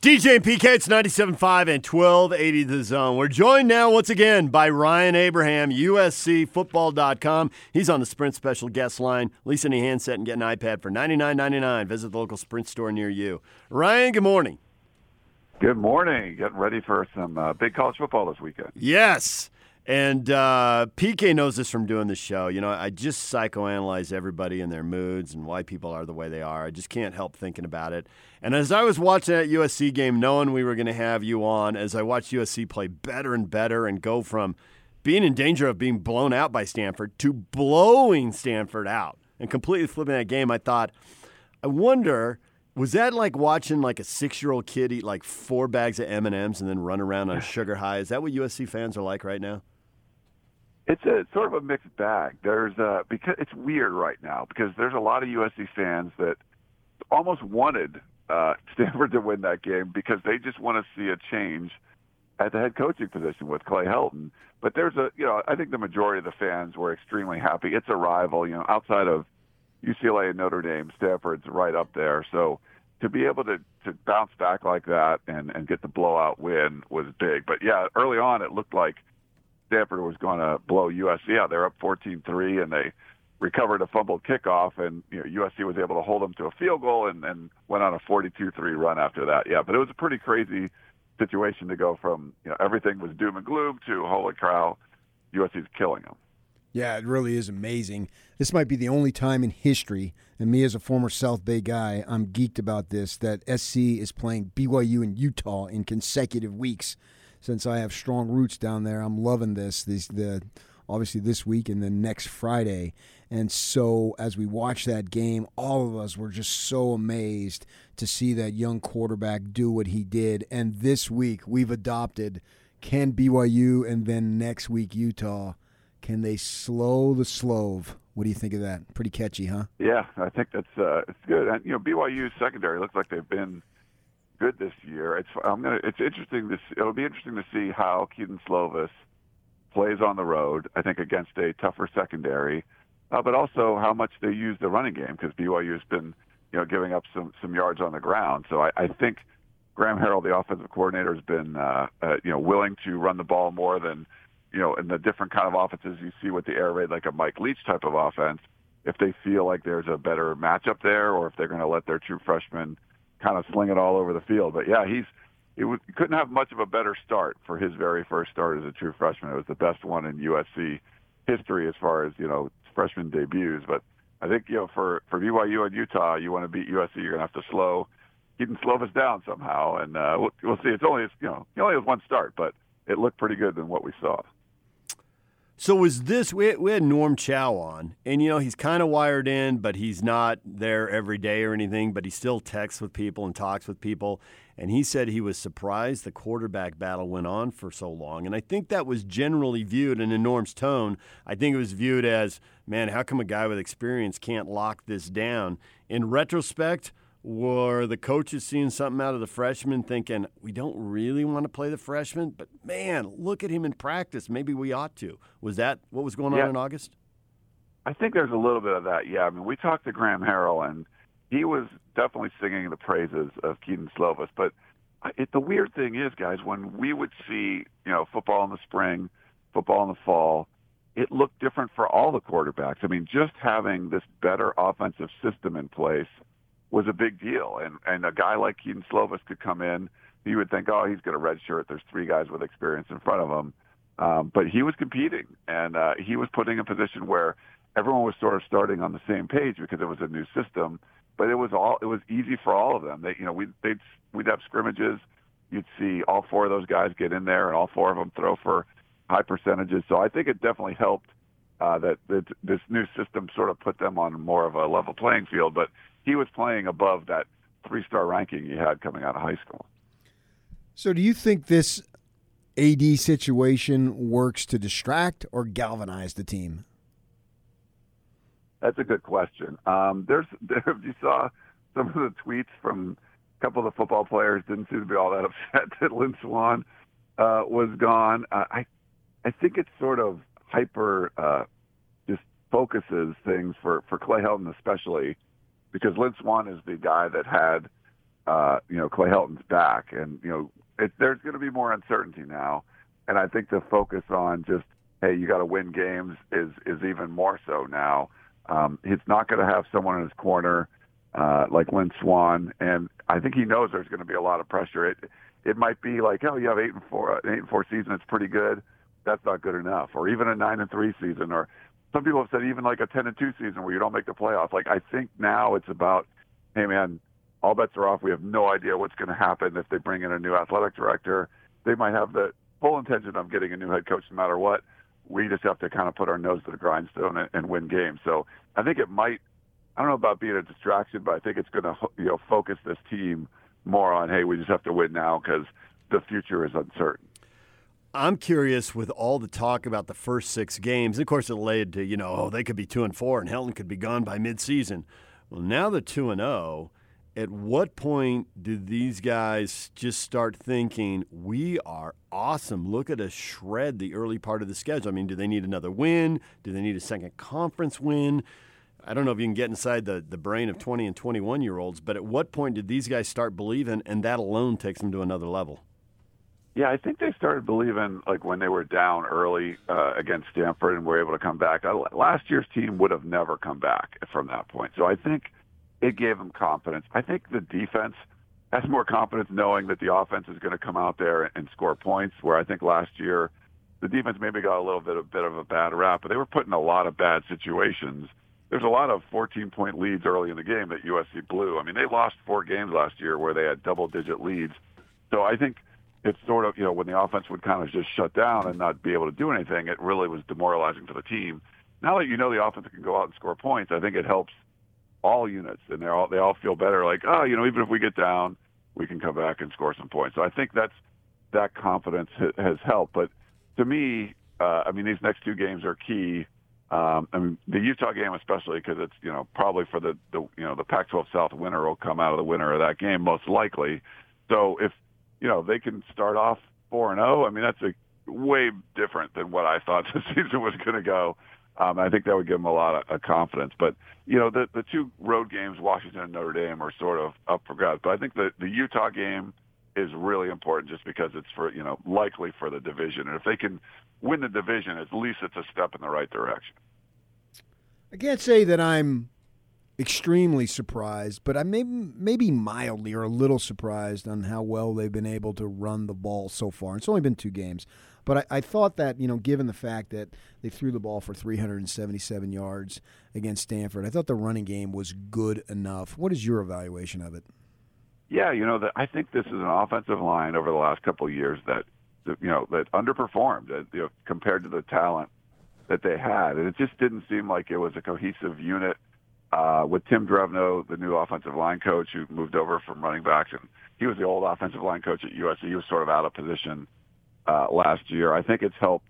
DJ and PK, it's 97.5 and 1280 The Zone. We're joined now once again by Ryan Abraham, USCFootball.com. He's on the Sprint special guest line. Lease any handset and get an iPad for $99.99. Visit the local Sprint store near you. Ryan, good morning. Good morning. Getting ready for some uh, big college football this weekend. Yes. And uh, PK knows this from doing the show. You know, I just psychoanalyze everybody and their moods and why people are the way they are. I just can't help thinking about it. And as I was watching that USC game, knowing we were going to have you on, as I watched USC play better and better and go from being in danger of being blown out by Stanford to blowing Stanford out and completely flipping that game, I thought, I wonder – was that like watching like a six-year-old kid eat like four bags of M and M's and then run around on sugar high? Is that what USC fans are like right now? It's a sort of a mixed bag. There's a because it's weird right now because there's a lot of USC fans that almost wanted uh, Stanford to win that game because they just want to see a change at the head coaching position with Clay Helton. But there's a you know I think the majority of the fans were extremely happy. It's a rival, you know, outside of UCLA and Notre Dame, Stanford's right up there. So to be able to to bounce back like that and and get the blowout win was big. But yeah, early on it looked like Stanford was going to blow USC out. They're up 14-3 and they recovered a fumbled kickoff and you know USC was able to hold them to a field goal and and went on a 42-3 run after that. Yeah, but it was a pretty crazy situation to go from, you know, everything was doom and gloom to holy cow, USC's killing them. Yeah, it really is amazing. This might be the only time in history, and me as a former South Bay guy, I'm geeked about this, that SC is playing BYU and Utah in consecutive weeks. Since I have strong roots down there, I'm loving this. These the obviously this week and then next Friday. And so as we watch that game, all of us were just so amazed to see that young quarterback do what he did. And this week we've adopted can BYU and then next week Utah can they slow the slove? What do you think of that? Pretty catchy, huh? Yeah, I think that's uh, it's good. And you know, BYU's secondary looks like they've been good this year. It's I'm gonna. It's interesting. This it'll be interesting to see how Kedon Slovis plays on the road. I think against a tougher secondary, uh, but also how much they use the running game because BYU has been you know giving up some some yards on the ground. So I, I think Graham Harrell, the offensive coordinator, has been uh, uh, you know willing to run the ball more than you know, in the different kind of offenses you see with the air raid, like a Mike Leach type of offense, if they feel like there's a better matchup there, or if they're going to let their true freshman kind of sling it all over the field. But yeah, he's he, was, couldn't have much of a better start for his very first start as a true freshman. It was the best one in USC history as far as you know freshman debuts. But I think you know for for BYU and Utah, you want to beat USC, you're to have to slow. He can slow us down somehow, and uh, we'll, we'll see. It's only you know he only has one start, but it looked pretty good than what we saw. So was this we had, we had Norm Chow on, and you know he's kind of wired in, but he's not there every day or anything. But he still texts with people and talks with people, and he said he was surprised the quarterback battle went on for so long. And I think that was generally viewed, in Norm's tone, I think it was viewed as, man, how come a guy with experience can't lock this down? In retrospect, were the coaches seeing something out of the freshman thinking, we don't really want to play the freshman, but man, look at him in practice. Maybe we ought to. Was that what was going on yeah. in August? I think there's a little bit of that, yeah. I mean, we talked to Graham Harrell, and he was definitely singing the praises of Kedon Slovis. But it, the weird thing is, guys, when we would see, you know, football in the spring, football in the fall, it looked different for all the quarterbacks. I mean, just having this better offensive system in place – was a big deal. And and a guy like Kedon Slovis could come in. You would think, oh, he's got a red shirt. There's three guys with experience in front of him. Um, but he was competing, and uh, he was putting a position where everyone was sort of starting on the same page because it was a new system. But it was all it was easy for all of them. They, you know, we they'd we'd have scrimmages. You'd see all four of those guys get in there, and all four of them throw for high percentages. So I think it definitely helped uh, that, that this new system sort of put them on more of a level playing field. But he was playing above that three star ranking he had coming out of high school. So, do you think this AD situation works to distract or galvanize the team? That's a good question. Um, there's, there, you saw some of the tweets from a couple of the football players didn't seem to be all that upset that Lynn Swann uh, was gone. Uh, I, I think it's sort of hyper uh, just focuses things for for Clay Helton especially because Lynn Swann is the guy that had uh, you know, Clay Helton's back, and you know, it, there's going to be more uncertainty now, and I think the focus on just hey, you got to win games is is even more so now. Um, he's not going to have someone in his corner uh, like Lynn Swann, and I think he knows there's going to be a lot of pressure. It it might be like, oh, you have eight and four, an eight and four season. It's pretty good. That's not good enough, or even a nine and three season, or some people have said even like a ten and two season where you don't make the playoffs. Like I think now it's about, hey man, all bets are off. We have no idea what's going to happen if they bring in a new athletic director. They might have the full intention of getting a new head coach no matter what. We just have to kind of put our nose to the grindstone and, and win games. So I think it might. I don't know about being a distraction, but I think it's going to you know focus this team more on hey, we just have to win now because the future is uncertain. I'm curious with all the talk about the first six games. Of course, it led to you know oh they could be two and four and Helton could be gone by midseason. Well, now they're two and zero. Oh, at what point do these guys just start thinking we are awesome? Look at us shred the early part of the schedule. I mean, do they need another win? Do they need a second conference win? I don't know if you can get inside the, the brain of 20 and 21 year olds, but at what point did these guys start believing and that alone takes them to another level? Yeah, I think they started believing like when they were down early uh, against Stanford and were able to come back. last year's team would have never come back from that point. So I think it gave them confidence. I think the defense has more confidence knowing that the offense is going to come out there and score points. Where I think last year the defense maybe got a little bit a bit of a bad rap, but they were put in a lot of bad situations. There's a lot of 14 point leads early in the game that USC blew. I mean, they lost four games last year where they had double digit leads. So I think it's sort of, you know, when the offense would kind of just shut down and not be able to do anything, it really was demoralizing for the team. Now that you know the offense can go out and score points, I think it helps all units, and they all they all feel better. Like, oh, you know, even if we get down, we can come back and score some points. So I think that's that confidence has helped. But to me, uh, I mean, these next two games are key. Um, I mean, the Utah game especially because it's you know probably for the, the you know the Pac-12 South winner will come out of the winner of that game most likely. So if you know they can start off four and zero, oh, I mean that's a way different than what I thought the season was going to go. Um, I think that would give them a lot of, of confidence. But you know, the the two road games, Washington and Notre Dame, are sort of up for grabs. But I think the the Utah game is really important just because it's for you know likely for the division, and if they can win the division, at least it's a step in the right direction. I can't say that I'm extremely surprised, but I may maybe mildly or a little surprised on how well they've been able to run the ball so far. It's only been two games, but I, I, thought that, you know, given the fact that they threw the ball for 377 yards against Stanford, I thought the running game was good enough. What is your evaluation of it? Yeah, you know, the, I think this is an offensive line over the last couple of years that, you know, that underperformed that, you know, compared to the talent that they had. And it just didn't seem like it was a cohesive unit. Uh, with Tim Drevno, the new offensive line coach who moved over from running backs, and he was the old offensive line coach at USC. He was sort of out of position uh, last year. I think it's helped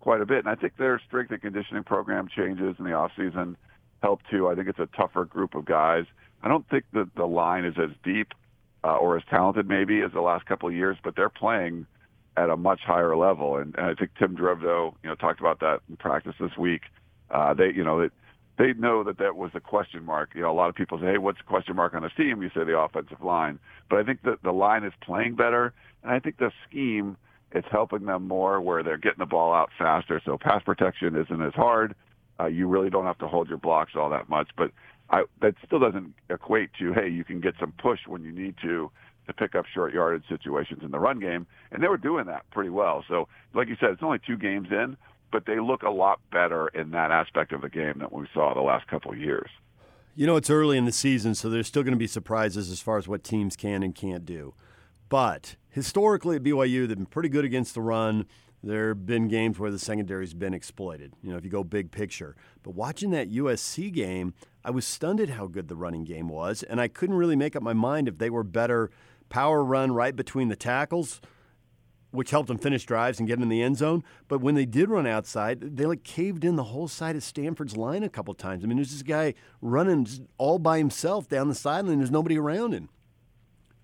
quite a bit, and I think their strength and conditioning program changes in the off season help too. I think it's a tougher group of guys. I don't think that the line is as deep uh, or as talented maybe as the last couple of years, but they're playing at a much higher level. And, and I think Tim Drevno, you know, talked about that in practice this week. Uh, they, you know, that they know that that was a question mark. You know, a lot of people say, "Hey, what's the question mark on this team?" You say the offensive line, but I think that the line is playing better, and I think the scheme it's helping them more where they're getting the ball out faster. So pass protection isn't as hard. Uh, you really don't have to hold your blocks all that much, but I, that still doesn't equate to hey, you can get some push when you need to to pick up short yardage situations in the run game, and they were doing that pretty well. So, like you said, it's only two games in, but they look a lot better in that aspect of the game than we saw the last couple of years. You know, it's early in the season, so there's still going to be surprises as far as what teams can and can't do. But historically at BYU, they've been pretty good against the run. There have been games where the secondary's been exploited, you know, if you go big picture. But watching that USC game, I was stunned at how good the running game was, and I couldn't really make up my mind if they were better power run right between the tackles, which helped them finish drives and get in the end zone. But when they did run outside, they like caved in the whole side of Stanford's line a couple times. I mean, there's this guy running all by himself down the sideline. There's nobody around him.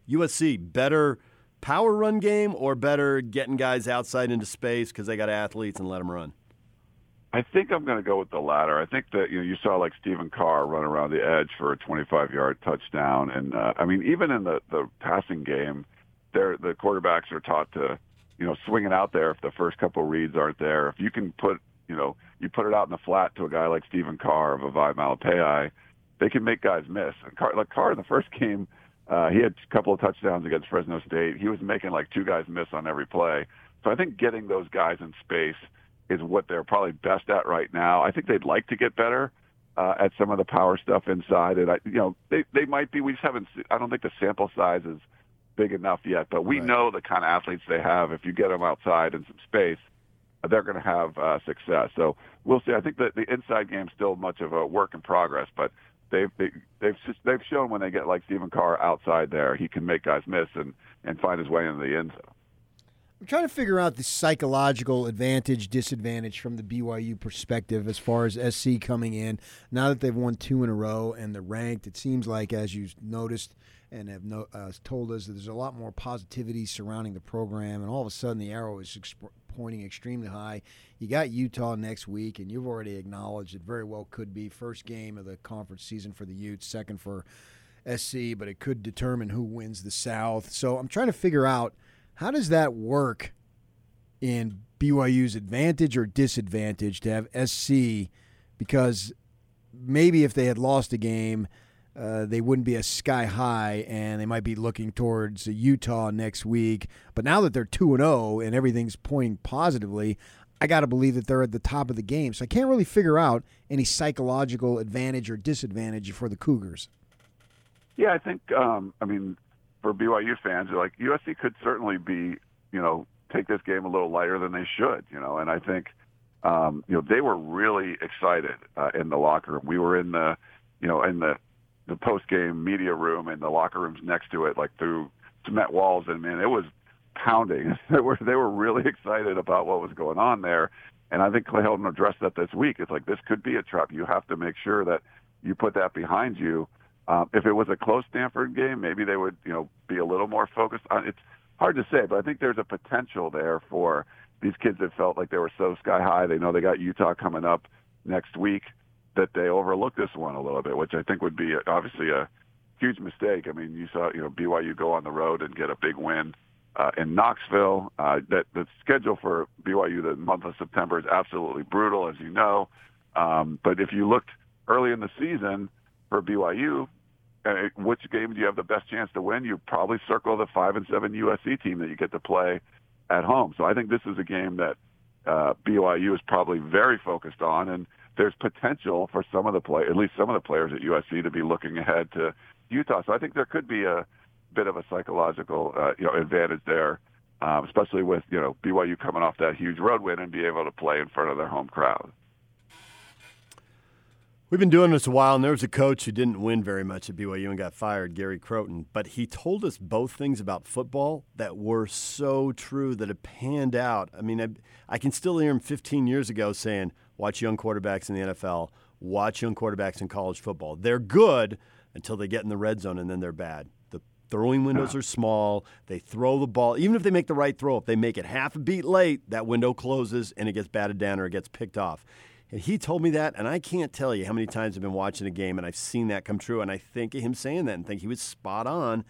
USC better power run game or better getting guys outside into space because they got athletes and let them run? I think I'm going to go with the latter. I think that you know you saw like Stephen Carr run around the edge for a 25-yard touchdown, and uh, I mean even in the the passing game, there the quarterbacks are taught to you know swing it out there if the first couple reads aren't there. If you can put you know you put it out in the flat to a guy like Stephen Carr of Vavae Malepeai, they can make guys miss. And Carr, like Carr in the first game, uh, he had a couple of touchdowns against Fresno State. He was making like two guys miss on every play. So I think getting those guys in space is what they're probably best at right now. I think they'd like to get better uh, at some of the power stuff inside, and I, you know, they they might be. We just haven't. I don't think the sample size is big enough yet, but we right. know the kind of athletes they have. If you get them outside in some space, they're going to have uh, success. So we'll see. I think that the inside game is still much of a work in progress, but they've they, they've they've shown when they get like Stephen Carr outside there, he can make guys miss and and find his way into the end zone. I'm trying to figure out the psychological advantage, disadvantage from the BYU perspective as far as SC coming in. Now that they've won two in a row and they're ranked, it seems like, as you've noticed and have no, uh, told us, that there's a lot more positivity surrounding the program. And all of a sudden, the arrow is exp- pointing extremely high. You got Utah next week, and you've already acknowledged it very well could be first game of the conference season for the Utes, second for SC, but it could determine who wins the South. So I'm trying to figure out – how does that work in BYU's advantage or disadvantage to have SC? Because maybe if they had lost a game, uh, they wouldn't be as sky high, and they might be looking towards Utah next week. But now that they're two and zero oh and everything's pointing positively, I got to believe that they're at the top of the game. So I can't really figure out any psychological advantage or disadvantage for the Cougars. Yeah, I think. Um, I mean, for BYU fans, like USC could certainly be, you know, take this game a little lighter than they should, you know, and I think, um, you know, they were really excited uh, in the locker room. We were in the, you know, in the the post game media room and the locker rooms next to it, like through cement walls, and man, it was pounding. they were they were really excited about what was going on there, and I think Clay Helton addressed that this week. It's like this could be a trap. You have to make sure that you put that behind you um, if it was a close Stanford game, maybe they would, you know, be a little more focused on. It's hard to say, but I think there's a potential there for these kids that felt like they were so sky high. They know they got Utah coming up next week that they overlook this one a little bit, which I think would be obviously a huge mistake. I mean, you saw, you know, BYU go on the road and get a big win uh, in Knoxville. Uh, that the schedule for BYU the month of September is absolutely brutal, as you know. Um, but if you looked early in the season for BYU, uh, which game do you have the best chance to win? You probably circle the five and seven USC team that you get to play at home. So I think this is a game that uh, BYU is probably very focused on, and there's potential for some of the play, at least some of the players at USC, to be looking ahead to Utah. So I think there could be a bit of a psychological, uh, you know, advantage there, um, especially with you know BYU coming off that huge road win and be able to play in front of their home crowd. We've been doing this a while, and there was a coach who didn't win very much at BYU and got fired, Gary Crowton. But he told us both things about football that were so true that it panned out. I mean, I, I can still hear him 15 years ago saying, watch young quarterbacks in the NFL, watch young quarterbacks in college football. They're good until they get in the red zone, and then they're bad. The throwing windows ah. are small. They throw the ball. Even if they make the right throw, if they make it half a beat late, that window closes and it gets batted down or it gets picked off. And he told me that, and I can't tell you how many times I've been watching a game and I've seen that come true. And I think him saying that and think he was spot on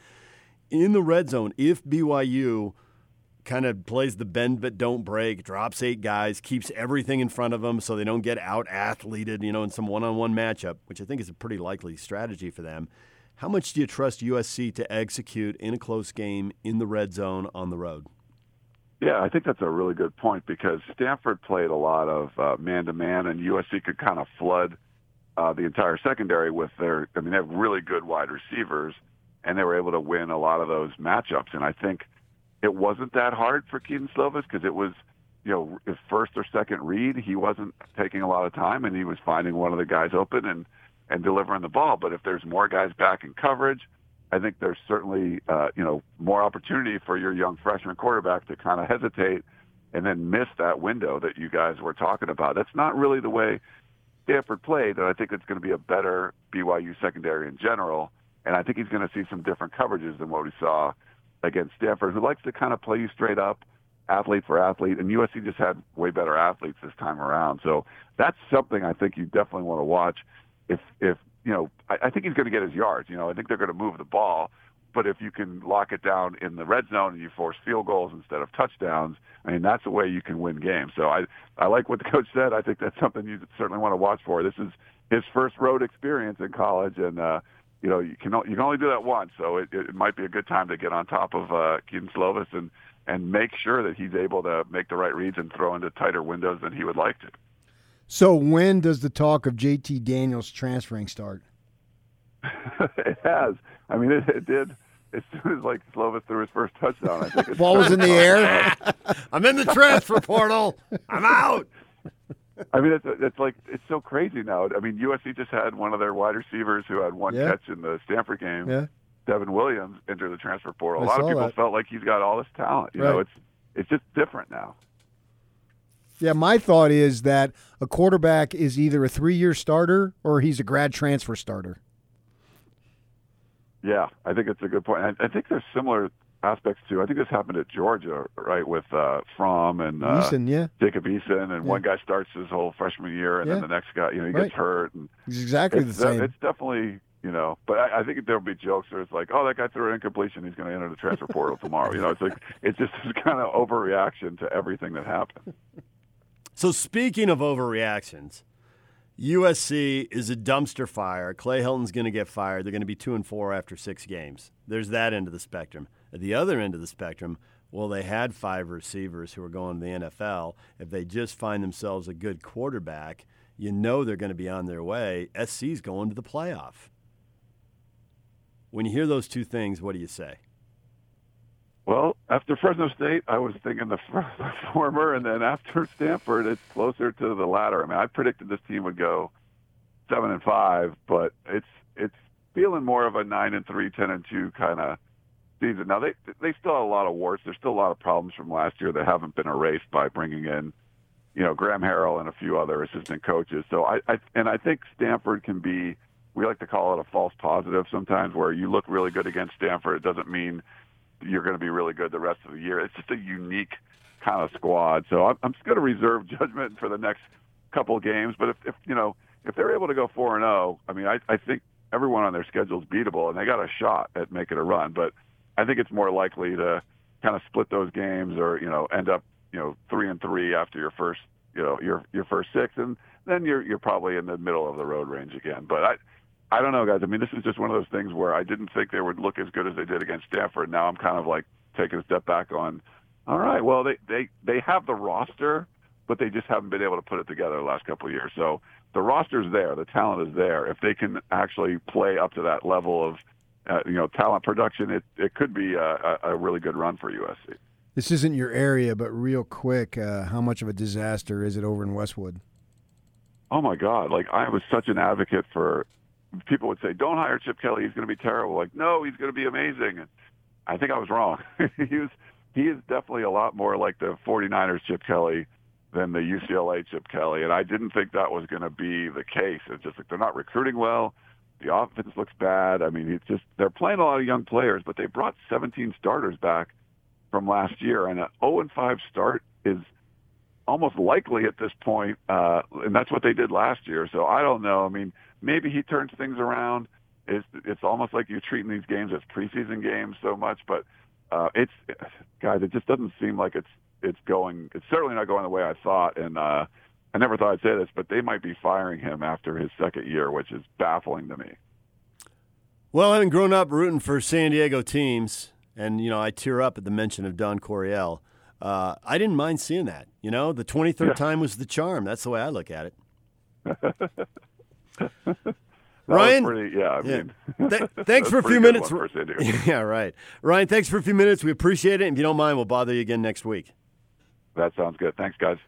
in the red zone. If BYU kind of plays the bend but don't break, drops eight guys, keeps everything in front of them so they don't get out athleted, you know, in some one on one matchup, which I think is a pretty likely strategy for them. How much do you trust USC to execute in a close game in the red zone on the road? Yeah, I think that's a really good point because Stanford played a lot of uh, man-to-man, and USC could kind of flood uh, the entire secondary with their. I mean, they have really good wide receivers, and they were able to win a lot of those matchups. And I think it wasn't that hard for Kedon Slovis because it was, you know, his first or second read, he wasn't taking a lot of time, and he was finding one of the guys open and and delivering the ball. But if there's more guys back in coverage I think there's certainly uh, you know more opportunity for your young freshman quarterback to kind of hesitate and then miss that window that you guys were talking about. That's not really the way Stanford played, and I think it's going to be a better BYU secondary in general. And I think he's going to see some different coverages than what we saw against Stanford, who likes to kind of play you straight up athlete for athlete, and USC just had way better athletes this time around. So that's something I think you definitely want to watch. If if you know, I, I think he's going to get his yards. You know, I think they're going to move the ball, but if you can lock it down in the red zone and you force field goals instead of touchdowns, I mean that's a way you can win games. So I I like what the coach said. I think that's something you certainly want to watch for. This is his first road experience in college, and uh, you know you can you can only do that once. So it, it might be a good time to get on top of uh, Kedon Slovis and and make sure that he's able to make the right reads and throw into tighter windows than he would like to. So when does the talk of JT Daniels transferring start? it has. I mean, it, it, did as soon as like Slovis threw his first touchdown. I think ball was in the air. I'm in the transfer portal. I'm out. I mean, it's it's like it's so crazy now. I mean, USC just had one of their wide receivers who had one yeah. catch in the Stanford game. Yeah. Devon Williams enter the transfer portal. I a lot of people that. felt like he's got all this talent. You Right. know, it's it's just different now. Yeah, my thought is that a quarterback is either a three-year starter or he's a grad transfer starter. Yeah, I think it's a good point. I, I think there's similar aspects too. I think this happened at Georgia, right, with uh, Fromm and uh, Eason, yeah, Jacob Eason, and one guy starts his whole freshman year, and Yeah. then the next guy, you know, he Right. gets hurt, and he's exactly the it's, same. it's definitely, you know, but I, I think there'll be jokes where it's like, oh, that guy threw an incompletion, he's going to enter the transfer portal tomorrow. You know, it's like it's just this kind of overreaction to everything that happened. So speaking of overreactions, USC is a dumpster fire. Clay Helton's going to get fired. They're going to be two and four after six games. There's that end of the spectrum. At the other end of the spectrum, well, they had five receivers who are going to the NFL. If they just find themselves a good quarterback, you know they're going to be on their way. SC's going to the playoff. When you hear those two things, what do you say? Well, after Fresno State, I was thinking the, the former, and then after Stanford, it's closer to the latter. I mean, I predicted this team would go seven and five, but it's it's feeling more of a nine and three, ten and two kind of season. Now they they still have a lot of warts. There's still a lot of problems from last year that haven't been erased by bringing in, you know, Graham Harrell and a few other assistant coaches. So I, I and I think Stanford can be. We like to call it a false positive sometimes, where you look really good against Stanford. It doesn't mean you're going to be really good the rest of the year. It's just a unique kind of squad. So I'm, I'm just going to reserve judgment for the next couple of games. But if, if you know if they're able to go four and zero, I mean, I, I think everyone on their schedule is beatable, and they got a shot at making a run. But I think it's more likely to kind of split those games, or you know, end up you know three and three after your first you know your your first six, and then you're you're probably in the middle of the road range again. But I. I don't know, guys. I mean, this is just one of those things where I didn't think they would look as good as they did against Stanford. Now I'm kind of like taking a step back on. All right, well, they they they have the roster, but they just haven't been able to put it together the last couple of years. So the roster's there, the talent is there. If they can actually play up to that level of, uh, you know, talent production, it it could be a, a, a really good run for USC. This isn't your area, but real quick, uh, how much of a disaster is it over in Westwood? Oh my God! Like I was such an advocate for. People would say, "Don't hire Chip Kelly; he's going to be terrible." Like, no, he's going to be amazing. And I think I was wrong. he was. He is definitely a lot more like the 49ers Chip Kelly than the UCLA Chip Kelly, and I didn't think that was going to be the case. It's just like they're not recruiting well. The offense looks bad. I mean, it's just they're playing a lot of young players, but they brought 17 starters back from last year, and an 0 and 5 start is almost likely at this point, uh, and that's what they did last year. So I don't know. I mean, maybe he turns things around. It's it's almost like you're treating these games as preseason games so much, but uh, it's guys, it just doesn't seem like it's it's going. It's certainly not going the way I thought, and uh, I never thought I'd say this, but they might be firing him after his second year, which is baffling to me. Well, having grown up rooting for San Diego teams, and you know, I tear up at the mention of Don Coryell. Uh, I didn't mind seeing that. You know, the 23rd Yeah. time was the charm. That's the way I look at it. Ryan? pretty, yeah, I Yeah. mean, Th- thanks for a few minutes. yeah, right. Ryan, thanks for a few minutes. We appreciate it. And if you don't mind, we'll bother you again next week. That sounds good. Thanks, guys.